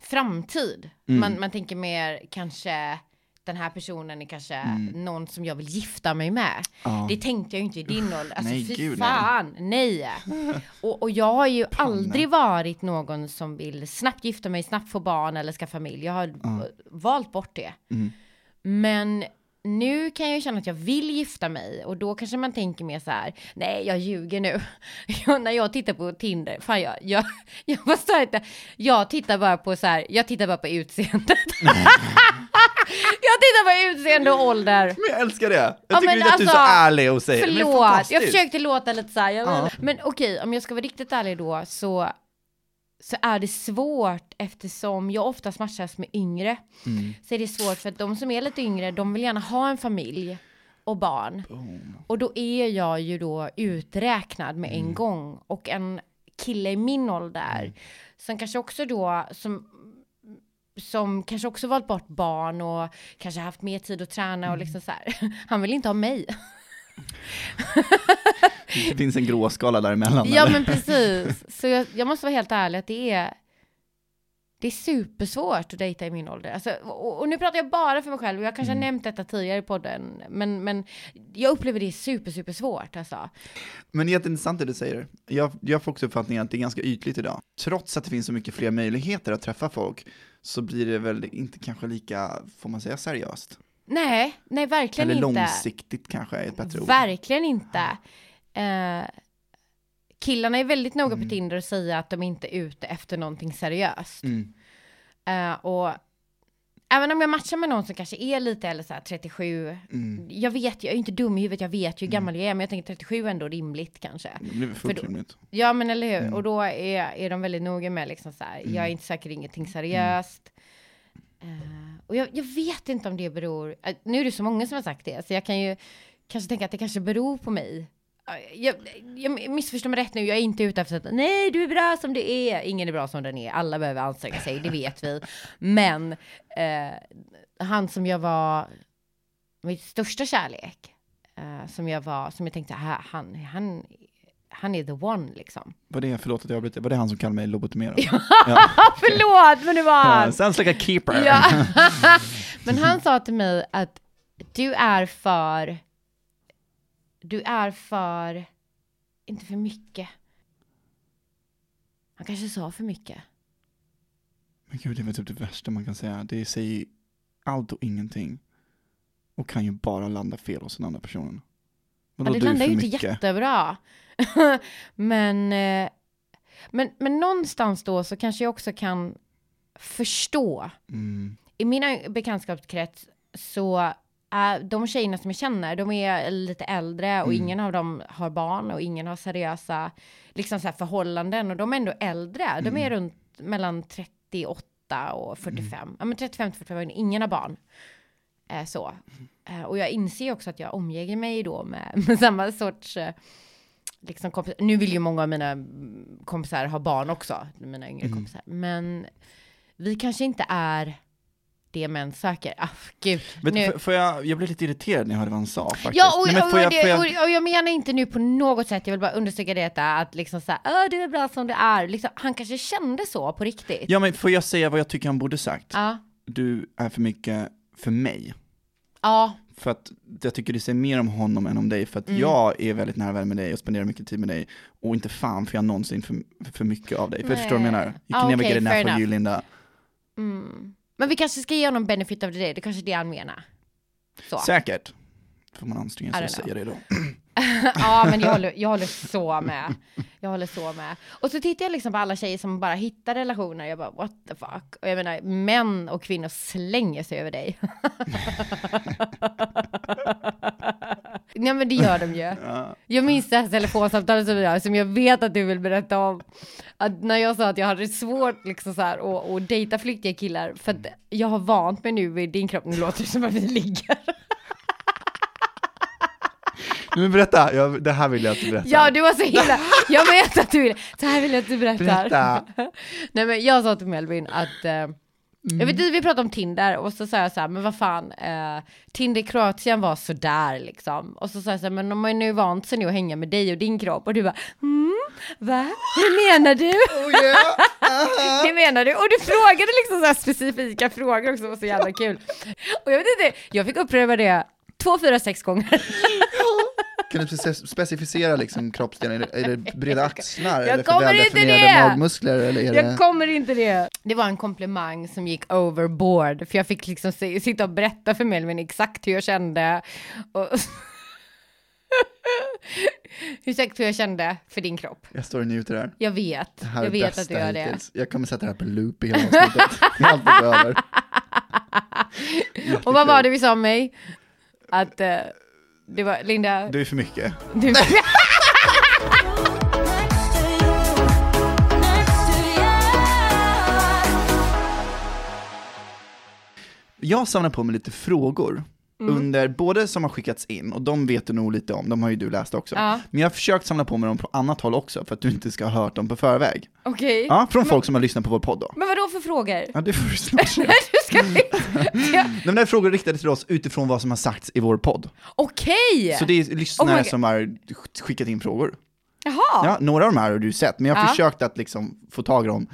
framtid. Man, man tänker mer kanske den här personen är kanske någon som jag vill gifta mig med. Ja. Det tänkte jag ju inte i din ålder. Alltså nej, fy gud, nej. fan, nej. Och, och jag har ju aldrig varit någon som vill snabbt gifta mig, snabbt få barn eller skaffa familj. Jag har v- valt bort det. Men nu kan jag ju känna att jag vill gifta mig och då kanske man tänker mer så här, nej jag ljuger nu. Jag, när jag tittar på Tinder, fan jag, jag, jag måste inte, jag tittar bara på så här, jag tittar bara på utseendet. jag tittar på utseende och ålder. Men jag älskar det. Jag Ja, tycker men att du är så alltså, ärlig och säger. Men det Förlåt, jag försökte låta lite så här. Jag, Ja. Men okej, om jag ska vara riktigt ärlig då så, så är det svårt eftersom jag oftast matchas med yngre. Mm. Så är det svårt för att de som är lite yngre, de vill gärna ha en familj och barn. Och då är jag ju då uträknad med Mm. en gång. Och en kille i min ålder som kanske också då, som som kanske också valt bort barn och kanske haft mer tid att träna Mm. och liksom så här. Han vill inte ha mig. Det finns en gråskala däremellan. Ja eller? men precis. Så jag, jag måste vara helt ärlig att det är det är supersvårt att dejta i min ålder. Alltså, och, och nu pratar jag bara för mig själv jag kanske har nämnt detta tidigare i podden. Men, men jag upplever det super, super svårt alltså. Men det är jätteintressant det du säger. Jag, jag får också uppfattningen att det är ganska ytligt idag. Trots att det finns så mycket fler möjligheter att träffa folk, så blir det väl inte kanske lika, får man säga seriöst? Nej, nej verkligen Eller inte. långsiktigt kanske är ett bättre ord. Verkligen inte. Eh, killarna är väldigt noga Mm. på Tinder och säga att de inte är ute efter någonting seriöst. Mm. Eh, och även om jag matchar med någon som kanske är lite eller så här 37, Mm. jag vet, jag är inte dum i huvudet, jag vet ju hur gammal jag är, men jag tänker 37 är ändå rimligt kanske. Det blir fullt rimligt. Ja men eller hur, Mm. och då är, är de väldigt noga med liksom så här, jag är inte söker ingenting seriöst. Eh, och jag, jag vet inte om det beror, eh, nu är det så många som har sagt det, så jag kan ju kanske tänka att det kanske beror på mig. Jag, jag missförstår mig rätt nu, jag är inte ute efter att nej du är bra som du är. Ingen är bra som den är, alla behöver anstränga sig, det vet vi. Men eh, han som jag var, mitt största kärlek, eh, som jag var, som jag tänkte, han, han, han är the one liksom. Var det, förlåt att jag avbryter, var det han som kallade mig lobotomerad? Förlåt, men det var han! Ja, sounds like a keeper. Ja. Men han sa till mig att du är för, du är för, inte för mycket. Han kanske sa för mycket. Men gud, det är väl typ det värsta man kan säga. Det säger allt och ingenting. Och kan ju bara landa fel hos den andra personen. Vadå, Ja, det landar ju inte mycket? jättebra. men, eh, men, men någonstans då så kanske jag också kan förstå. Mm. I mina bekantskapskrets så är de tjejerna som jag känner, de är lite äldre och Mm. ingen av dem har barn och ingen har seriösa liksom så här förhållanden och de är ändå äldre. De Mm. är runt mellan 38 och 45. Ja men 35 till 45, ingen har barn. Eh, så. Eh, och jag inser också att jag omger mig då med, med samma sorts eh, liksom kompis. Nu vill ju många av mina kompisar ha barn också, mina yngre Mm. kompisar. Men vi kanske inte är det män söker. Ah, gud. Vet, nu. får jag, jag blev lite irriterad när jag hörde vad han sa faktiskt. Ja, och, Nej, men och, jag, det, jag... och, jag menar inte nu på något sätt, jag vill bara understryka detta, att liksom såhär, "Åh, du är bra som du är. Liksom, han kanske kände så på riktigt. Ja men får jag säga vad jag tycker han borde sagt? Ja. Du är för mycket för mig. Ja. För att jag tycker det säger mer om honom än om dig, för att Mm. jag är väldigt nära vän med dig och spenderar mycket tid med dig, och inte fan för jag någonsin för, för mycket av dig. För jag förstår vad jag menar. You can Ah, never okej, get enough of you Linda. Mm. Men vi kanske ska ge honom benefit the day, det kanske är det han menar. Så. Säkert. Får man anstränga sig och säga det då. ja, men jag håller, jag håller så med. Jag håller så med. Och så tittar jag liksom på alla tjejer som bara hittar relationer. Jag bara, what the fuck? Och jag menar, män och kvinnor slänger sig över dig. Nej, men det gör de ju. Ja. Jag minns det här telefonsamtalet som vi har, som jag vet att du vill berätta om. Att när jag sa att jag hade svårt liksom så här, att, att dejta flyktiga killar, för att jag har vant mig nu vid din kropp, nu låter det som att vi ligger. Men berätta, jag, det här vill jag att du berättar. Ja, du var så himla... Jag vet att du vill. Så här vill jag att du berättar. Berätta. Nej, men jag sa till Melvin att... Eh, Mm. Jag vet inte, vi pratade om Tinder och så sa jag så här, men vad fan, eh, Tinder i Kroatien var sådär liksom. Och så sa jag så här, men de har ju nu vant sig nu att hänga med dig och din kropp. Och du bara, mm, va? Hur menar du? Oh, Hur menar du? Och du frågade liksom så här specifika frågor också, det var så jävla kul. Och jag vet inte, jag fick upprepa det två, fyra, sex gånger. Kan du spec- specificera liksom kroppsdelen? Är det, det breda axlar? Jag eller kommer inte det! magmuskler? Eller är Jag det... kommer inte det. Det var en komplimang som gick overboard, för jag fick liksom sitta och berätta för Melvin exakt hur jag kände. Och hur exakt hur jag kände för din kropp. Jag står och njuter här. Jag vet, Det här jag är vet bästa att du gör det. hittills. Jag kommer sätta det här på loop i hela avsnittet. Det är allt vi behöver. Och vad var det vi sa om mig? Att eh, det var, Linda, Du är för mycket. du... Jag samlar på mig lite frågor. Mm. Under, både som har skickats in, och de vet du nog lite om, de har ju du läst också. Ja. Men jag har försökt samla på mig dem på annat håll också, för att du inte ska ha hört dem på förväg. Okej. Ja, från folk som har lyssnat på vår podd då. Men vad då för frågor? Ja, det får du snart se. du ska... Ja. Nej, men det här är frågor riktade till oss utifrån vad som har sagts i vår podd. Okej! Så det är Oh lyssnare God. som har skickat in frågor. Jaha. Ja, några av de här har du sett, men jag har Ja. försökt att liksom få tag i dem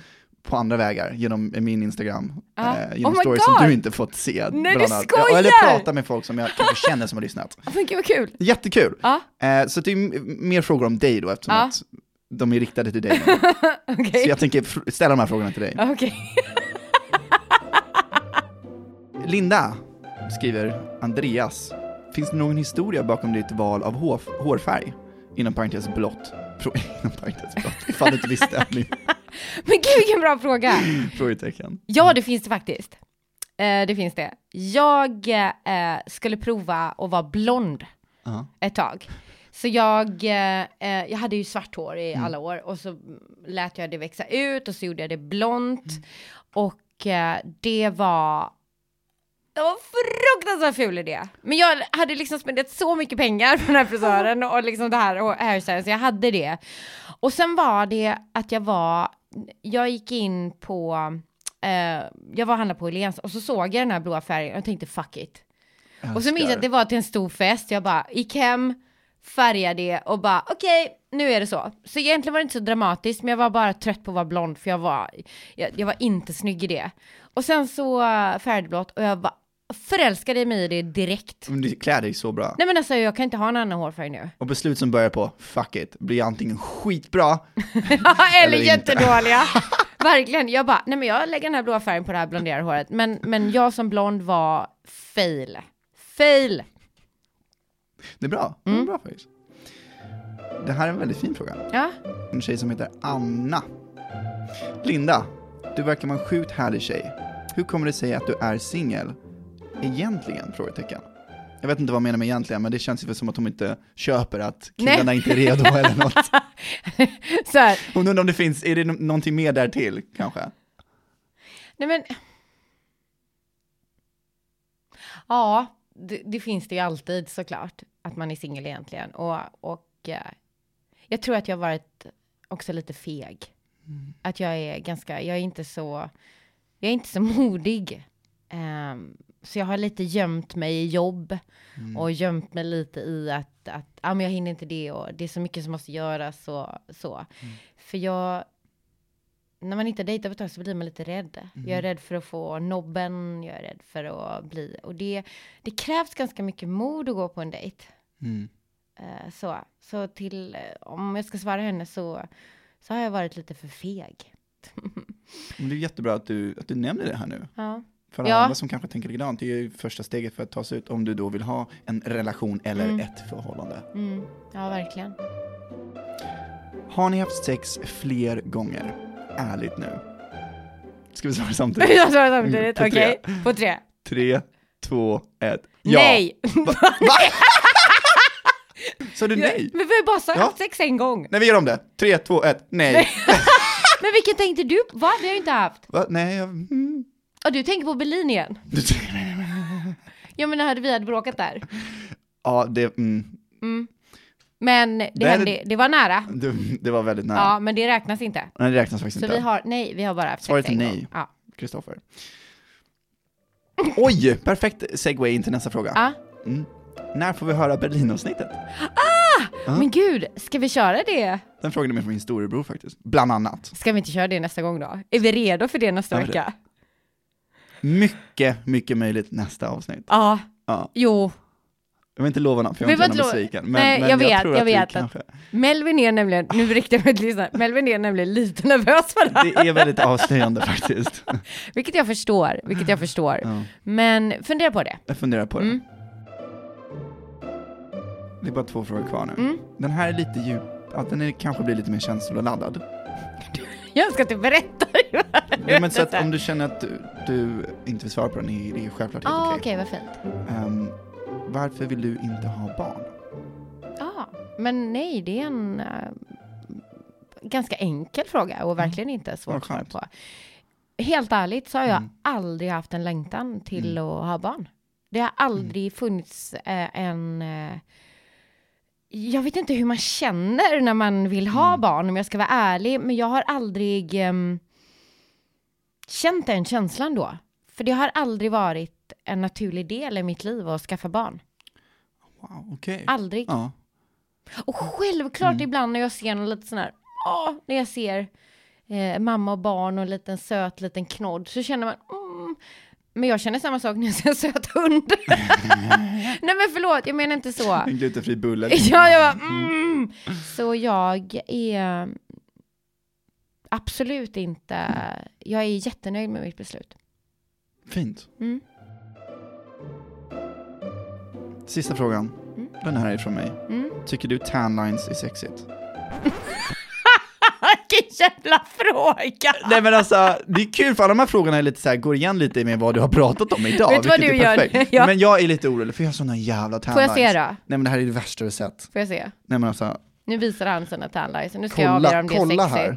på andra vägar, genom min Instagram, Ja. eh, genom Oh stories God. som du inte fått se. Nej, du skojar! Eller prata med folk som jag kanske känner som har lyssnat. Men gud vad kul. Jättekul! Ja. Eh, så det är mer frågor om dig då, eftersom Ja. att de är riktade till dig. Okej. Så jag tänker ställa de här frågorna till dig. Okej. Linda, skriver Andreas, finns det någon historia bakom ditt val av hår, hårfärg? Inom parentes blått. Inom parentes. Ifall du inte visste. Men gud vilken bra fråga! Frågetecken. Ja, det finns det faktiskt. Eh, det finns det. Jag eh, skulle prova att vara blond Ja. ett tag. Så jag, eh, eh, jag hade ju svart hår i alla år och så lät jag det växa ut och så gjorde jag det blont. Och eh, det var det var en fruktansvärt ful idé. Men jag hade liksom spenderat så mycket pengar på den här frisören och liksom det här och hairstylen så jag hade det. Och sen var det att jag var, jag gick in på, eh, jag var och handlade på Åhléns och så såg jag den här blåa färgen och tänkte fuck it. Och så minns jag att det var till en stor fest, jag bara gick hem, färgade det och bara okej, nu är det så. Så egentligen var det inte så dramatiskt, men jag var bara trött på att vara blond för jag var, jag, jag var inte snygg i det. Och sen så uh, färgblått och jag var förälskade mig i det direkt. Men du klär dig så bra. Nej men alltså jag kan inte ha en annan hårfärg nu. Och beslut som börjar på fuck it, blir antingen skitbra, Eller, Eller jättedåliga. Verkligen, jag bara, nej men jag lägger den här blåa färgen på det här blonderade håret. Men, men jag som blond var fail. Fail! det är bra. Det är bra faktiskt. Det här är en väldigt fin fråga. Ja, En tjej som heter Anna. Linda, du verkar vara en sjukt härlig tjej. Hur kommer det sig att du är singel? Egentligen? Frågetecken. Jag vet inte vad hon menar med egentligen, men det känns ju som att hon inte köper att killarna Nej. inte är redo eller något. så här. Hon undrar om det finns, är det nå- någonting mer där till kanske? Nej men. Ja, det, det finns det ju alltid såklart. Att man är singel egentligen. Och, och eh, jag tror att jag har varit också lite feg. Att jag är ganska, jag är inte så, jag är inte så modig. Ehm, så jag har lite gömt mig i jobb. Och gömt mig lite i att, att ah, men jag hinner inte det och det är så mycket som måste göras och så. För jag, när man inte dejtar på ett tag så blir man lite rädd. Jag är rädd för att få nobben, jag är rädd för att bli, och det, det krävs ganska mycket mod att gå på en dejt. Mm. Eh, så, så till, om jag ska svara henne så, så har jag varit lite för feg. Men det är jättebra att du, att du nämner det här nu. Ja. För alla Ja. andra som kanske tänker likadant, det är ju första steget för att ta sig ut om du då vill ha en relation eller Mm. ett förhållande. Mm, ja, verkligen. Har ni haft sex fler gånger? Ärligt nu. Ska vi svara samtidigt? Jag svarar samtidigt, Mm, okej? tre. På tre. Tre, två, ett. Ja! Nej! Va? Sa du nej? Men vi har bara sagt Ja. sex en gång. Nej, vi gör om det. Tre, två, ett. Nej. Men vilken tänkte du? Va? Vi har ju inte haft. Va? Nej, jag... Mm. Och du tänker på Berlin igen? Ja men hade vi hade bråkat där. Ja, det, mm. Men det, Det är- hände, det var nära. det, det var väldigt nära. Ja, men det räknas inte. Nej, det räknas faktiskt Så inte. vi har, nej, vi har bara haft Svaret sex är nej. gång. Ja. Kristoffer. Oj, perfekt segway in till nästa fråga. Ja. Mm. När får vi höra Berlinavsnittet? Ja. Men gud, ska vi köra det? Den frågan är med från min storebror faktiskt. Bland annat. Ska vi inte köra det nästa gång då? Är vi redo för det nästa Ja, vecka? Mycket, mycket möjligt nästa avsnitt. Ja, Ja. jo. Jag vill inte lova något, för jag Vi vill inte besviken. Men, Nej, men jag vet, tror jag att vi vet att- kanske... Melvin är nämligen, nu riktar jag mig till lyssnarna, Melvin är nämligen lite nervös för det här. Det är väldigt avslöjande faktiskt. Vilket jag förstår, vilket jag förstår. Ja, Men fundera på det. jag funderar på det. Mm. Det är bara två frågor kvar nu. Mm. Den här är lite djup, ja, den är, kanske blir lite mer känsloladdad. Jag önskar att du berättar. Ja, men så att om du känner att du, du inte vill svara på den, är det är självklart helt Ah, okej. vad fint. Ehm, varför vill du inte ha barn? Ja, men nej, det är en eh, ganska enkel fråga och verkligen inte svår att svara på. Helt ärligt så har jag Mm. aldrig haft en längtan till att ha barn. Det har aldrig funnits eh, en... Eh, jag vet inte hur man känner när man vill ha Mm. barn, om jag ska vara ärlig, men jag har aldrig ehm, känt den känslan då. För det har aldrig varit en naturlig del i mitt liv att skaffa barn. Wow, okej. Aldrig. Ja. Och självklart Mm. ibland när jag ser någon lite sån här, åh, när jag ser eh, mamma och barn och en liten söt liten knodd så känner man, mm. Men jag känner samma sak när jag ser en söt hund. Nej men förlåt, jag menar inte så. En glutenfri bulle. Ja, jag bara, mm. Så jag är absolut inte, jag är jättenöjd med mitt beslut. Fint. Mm. Sista frågan. Mm. Den här är från mig. Mm. Tycker du tanlines är sexigt? Jävla fråga! Nej men alltså, det är kul för alla de här frågorna är lite så här, går igen lite med vad du har pratat om idag, Vet vilket du är perfekt. Ja. Men jag är lite orolig, för jag har såna jävla Får jag tanlines. se då? Nej men det här är det värsta du sett. Får jag se? Nej men alltså, Nu visar han sina tanlines, nu ska Kolla- jag avgöra om det är sexigt. här.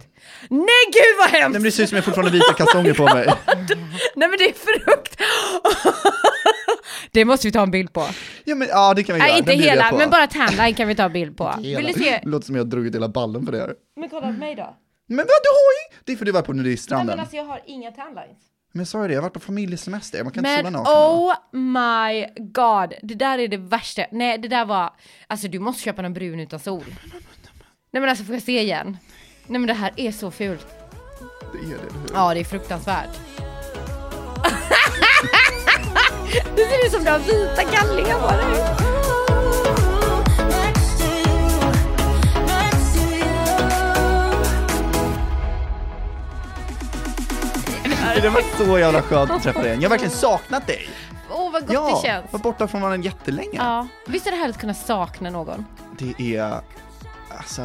Nej gud vad hemskt! nej men det ser ut som jag fortfarande vita kalsonger på mig. Nej men det är frukt! det måste vi ta en bild på. Ja men ja det kan vi göra, Nej inte hela, men bara tanline kan vi ta en bild på. Vill du se? Det låter som jag har dragit hela ballen för det här. Men kolla på mig då. Men vad, du har ju! Det är för du var på nudiststranden. men Men, alltså jag har inga tanlines. jag sa ju det, jag har varit på familjesemester, man kan inte sola Men naken. då. oh my god, det där är det värsta. Nej det där var, alltså du måste köpa någon brun utan sol. Nej men alltså får jag se igen? Nej men det här är så fult. Det är det, eller hur? Ja det är fruktansvärt. det ser ut som du har vita kallingar på dig. Det var så jävla skönt att träffa dig igen. Jag har verkligen saknat dig. Åh vad gott Ja, det känns. var borta från varandra jättelänge. Ja, visst är det härligt att kunna sakna någon? Det är, alltså,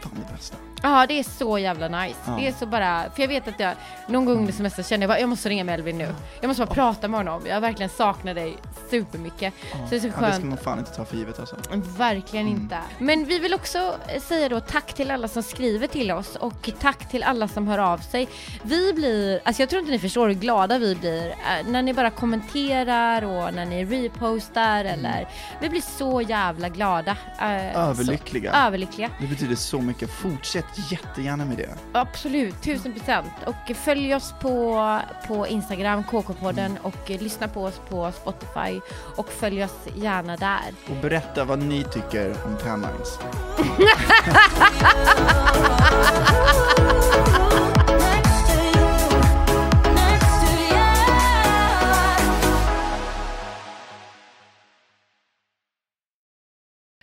fan det bästa. Ja, det är så jävla nice. Ja. Det är så bara, för jag vet att jag någon gång under semestern kände jag bara, jag måste ringa med Elvin nu. Jag måste bara prata med honom. Jag verkligen saknar dig supermycket. Så det är så Ja, det ska skönt. man fan inte ta för givet alltså. Verkligen Mm. inte. Men vi vill också säga då tack till alla som skriver till oss och tack till alla som hör av sig. Vi blir, alltså jag tror inte ni förstår hur glada vi blir eh, när ni bara kommenterar och när ni repostar eller vi blir så jävla glada. eh, Överlyckliga. Så, överlyckliga. Det betyder så mycket. Fortsätt jättegärna med det. Absolut, tusen procent. Och följ oss på, på Instagram, KK-podden och eh, lyssna på oss på Spotify och följ oss gärna där. Och berätta vad ni tycker om tanlines.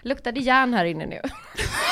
Luktar det järn här inne nu?